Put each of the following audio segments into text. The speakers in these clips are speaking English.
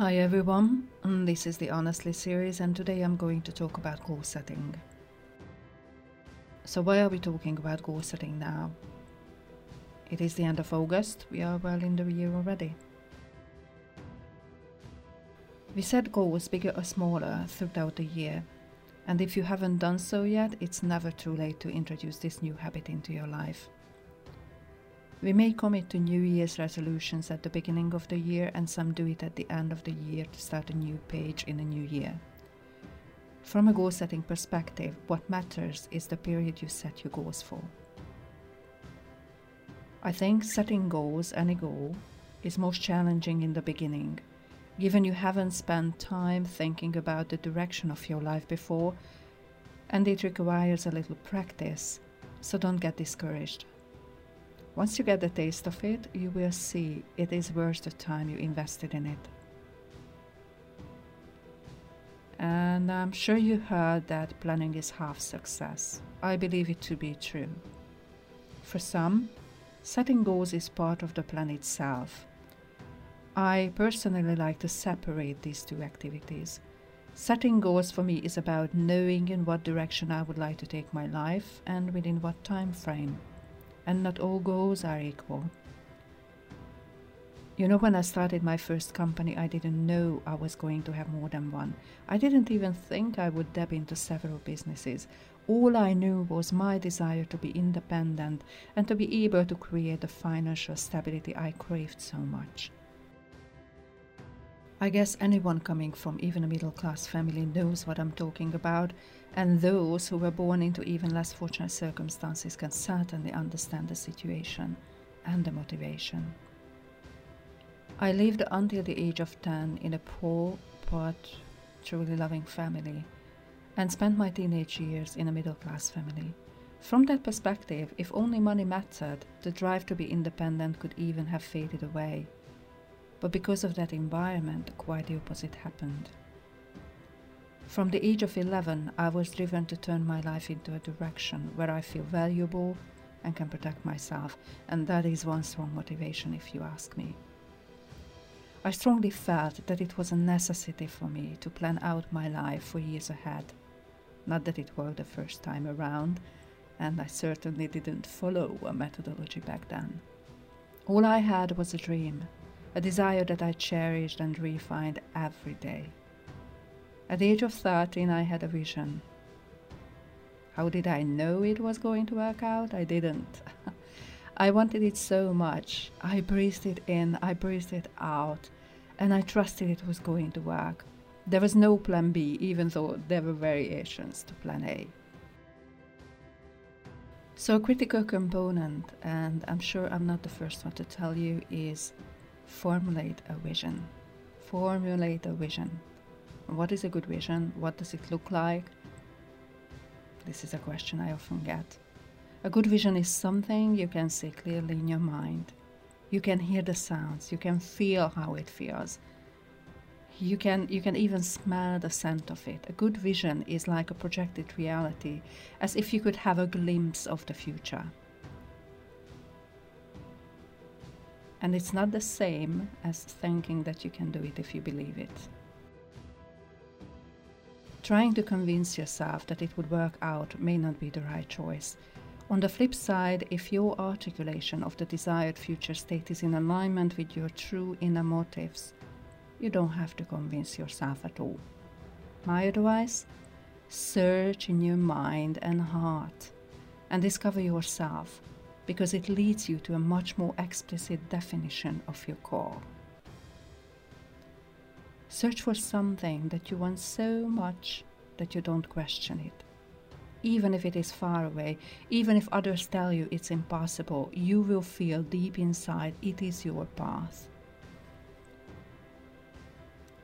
Hi everyone, mm, this is the Honestly series, and today I'm going to talk about goal setting. So, why are we talking about goal setting now? It is the end of August, we are well in the year already. We set goals bigger or smaller throughout the year, and if you haven't done so yet, it's never too late to introduce this new habit into your life. We may commit to New Year's resolutions at the beginning of the year, and some do it at the end of the year to start a new page in a new year. From a goal setting perspective, what matters is the period you set your goals for. I think setting goals, any goal, is most challenging in the beginning, given you haven't spent time thinking about the direction of your life before, and it requires a little practice, so don't get discouraged. Once you get the taste of it, you will see it is worth the time you invested in it. And I'm sure you heard that planning is half success. I believe it to be true. For some, setting goals is part of the plan itself. I personally like to separate these two activities. Setting goals for me is about knowing in what direction I would like to take my life and within what time frame and not all goals are equal. You know, when I started my first company, I didn't know I was going to have more than one. I didn't even think I would dab into several businesses. All I knew was my desire to be independent and to be able to create the financial stability I craved so much. I guess anyone coming from even a middle class family knows what I'm talking about, and those who were born into even less fortunate circumstances can certainly understand the situation and the motivation. I lived until the age of 10 in a poor but truly loving family and spent my teenage years in a middle class family. From that perspective, if only money mattered, the drive to be independent could even have faded away. But because of that environment, quite the opposite happened. From the age of 11, I was driven to turn my life into a direction where I feel valuable and can protect myself, and that is one strong motivation if you ask me. I strongly felt that it was a necessity for me to plan out my life for years ahead. Not that it worked the first time around, and I certainly didn't follow a methodology back then. All I had was a dream, a desire that I cherished and refined every day. At the age of 13, I had a vision. How did I know it was going to work out? I didn't. I wanted it so much. I breathed it in, I breathed it out, and I trusted it was going to work. There was no plan B, even though there were variations to plan A. So, a critical component, and I'm sure I'm not the first one to tell you, is formulate a vision. Formulate a vision. What is a good vision? What does it look like? This is a question I often get. A good vision is something you can see clearly in your mind. You can hear the sounds, you can feel how it feels. You can you can even smell the scent of it. A good vision is like a projected reality, as if you could have a glimpse of the future. And it's not the same as thinking that you can do it if you believe it. Trying to convince yourself that it would work out may not be the right choice. On the flip side, if your articulation of the desired future state is in alignment with your true inner motives, you don't have to convince yourself at all. My advice search in your mind and heart and discover yourself because it leads you to a much more explicit definition of your core. Search for something that you want so much that you don't question it. Even if it is far away, even if others tell you it's impossible, you will feel deep inside it is your path.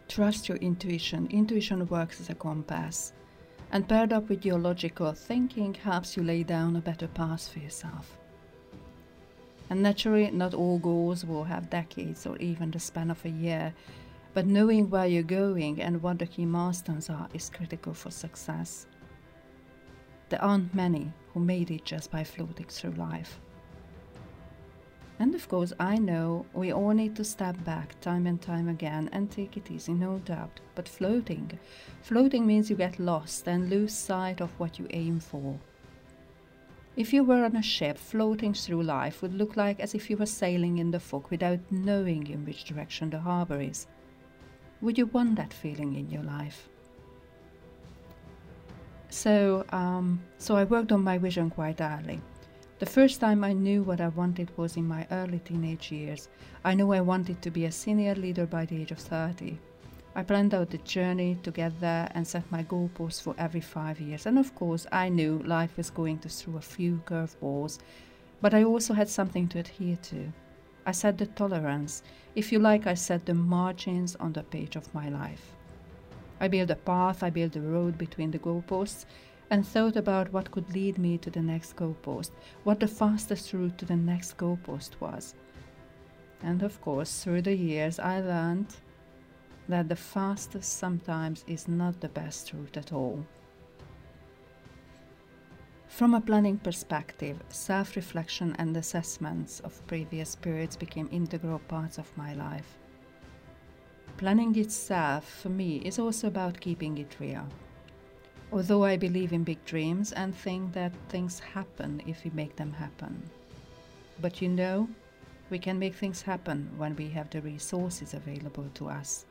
Trust your intuition. Intuition works as a compass, and paired up with your logical thinking helps you lay down a better path for yourself. And naturally, not all goals will have decades or even the span of a year, but knowing where you're going and what the key milestones are is critical for success. There aren't many who made it just by floating through life. And of course, I know we all need to step back time and time again and take it easy, no doubt. But floating, floating means you get lost and lose sight of what you aim for. If you were on a ship, floating through life would look like as if you were sailing in the fog without knowing in which direction the harbor is. Would you want that feeling in your life? So, um, so I worked on my vision quite early. The first time I knew what I wanted was in my early teenage years. I knew I wanted to be a senior leader by the age of 30. I planned out the journey to get there and set my goalposts for every five years. And of course, I knew life was going to throw a few curveballs, but I also had something to adhere to. I set the tolerance. If you like, I set the margins on the page of my life. I built a path, I built a road between the goalposts, and thought about what could lead me to the next goalpost, what the fastest route to the next goalpost was. And of course, through the years, I learned that the fastest sometimes is not the best route at all. From a planning perspective, self reflection and assessments of previous periods became integral parts of my life. Planning itself, for me, is also about keeping it real. Although I believe in big dreams and think that things happen if we make them happen. But you know, we can make things happen when we have the resources available to us.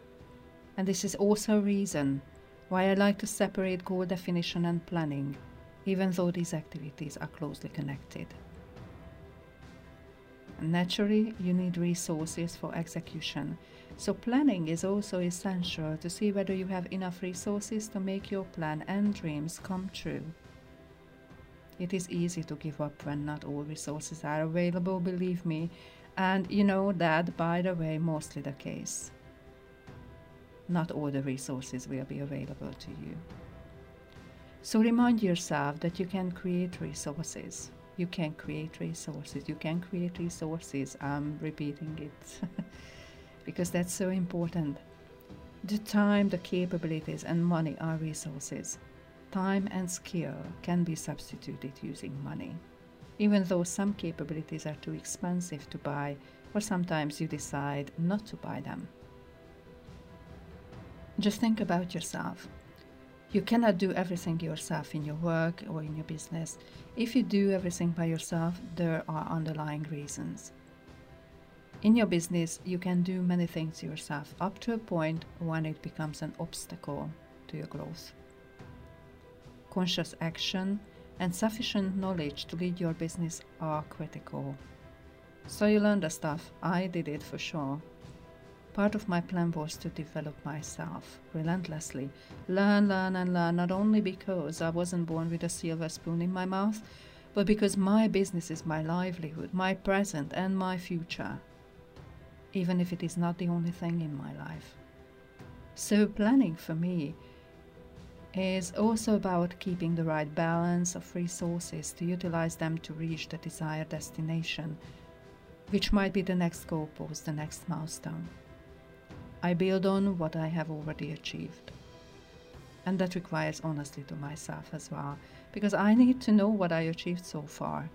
And this is also a reason why I like to separate goal definition and planning, even though these activities are closely connected. Naturally, you need resources for execution, so planning is also essential to see whether you have enough resources to make your plan and dreams come true. It is easy to give up when not all resources are available, believe me, and you know that, by the way, mostly the case. Not all the resources will be available to you. So remind yourself that you can create resources. You can create resources. You can create resources. I'm repeating it. because that's so important. The time, the capabilities, and money are resources. Time and skill can be substituted using money, even though some capabilities are too expensive to buy, or sometimes you decide not to buy them. Just think about yourself. You cannot do everything yourself in your work or in your business. If you do everything by yourself, there are underlying reasons. In your business, you can do many things yourself up to a point when it becomes an obstacle to your growth. Conscious action and sufficient knowledge to lead your business are critical. So you learn the stuff. I did it for sure. Part of my plan was to develop myself relentlessly. Learn, learn, and learn, not only because I wasn't born with a silver spoon in my mouth, but because my business is my livelihood, my present, and my future even if it is not the only thing in my life. So, planning for me is also about keeping the right balance of resources to utilize them to reach the desired destination, which might be the next goalpost, the next milestone. I build on what I have already achieved. And that requires honesty to myself as well, because I need to know what I achieved so far,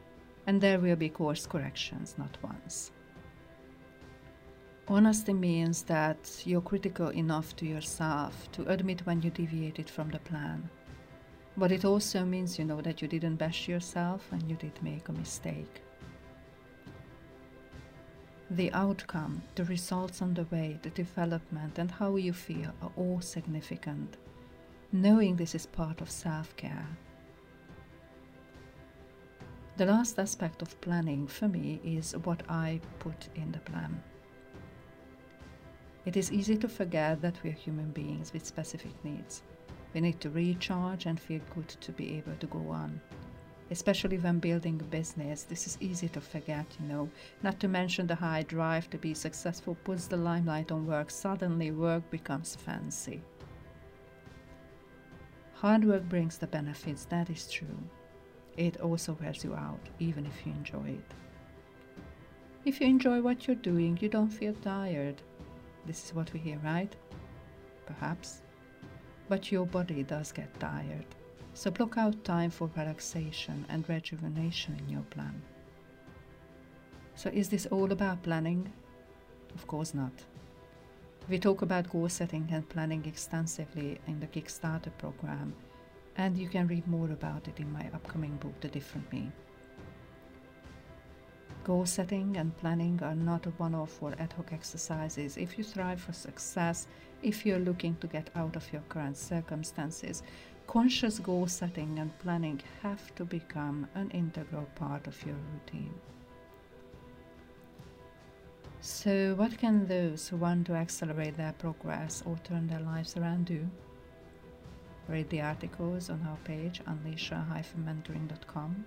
and there will be course corrections, not once. Honesty means that you're critical enough to yourself to admit when you deviated from the plan. But it also means, you know, that you didn't bash yourself and you did make a mistake. The outcome, the results on the way, the development, and how you feel are all significant. Knowing this is part of self care. The last aspect of planning for me is what I put in the plan. It is easy to forget that we are human beings with specific needs. We need to recharge and feel good to be able to go on. Especially when building a business, this is easy to forget, you know. Not to mention the high drive to be successful puts the limelight on work. Suddenly, work becomes fancy. Hard work brings the benefits, that is true. It also wears you out, even if you enjoy it. If you enjoy what you're doing, you don't feel tired. This is what we hear, right? Perhaps. But your body does get tired. So block out time for relaxation and rejuvenation in your plan. So, is this all about planning? Of course not. We talk about goal setting and planning extensively in the Kickstarter program, and you can read more about it in my upcoming book, The Different Me. Goal setting and planning are not a one off or ad hoc exercises. If you strive for success, if you're looking to get out of your current circumstances, conscious goal setting and planning have to become an integral part of your routine. So, what can those who want to accelerate their progress or turn their lives around do? Read the articles on our page, unleasha-mentoring.com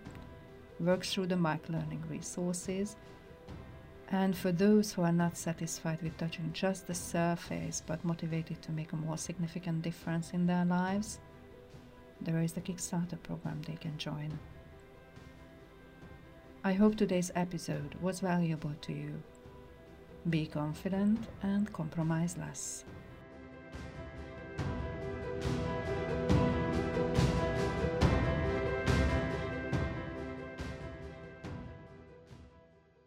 work through the microlearning resources. And for those who are not satisfied with touching just the surface but motivated to make a more significant difference in their lives, there is the Kickstarter program they can join. I hope today's episode was valuable to you. Be confident and compromise less.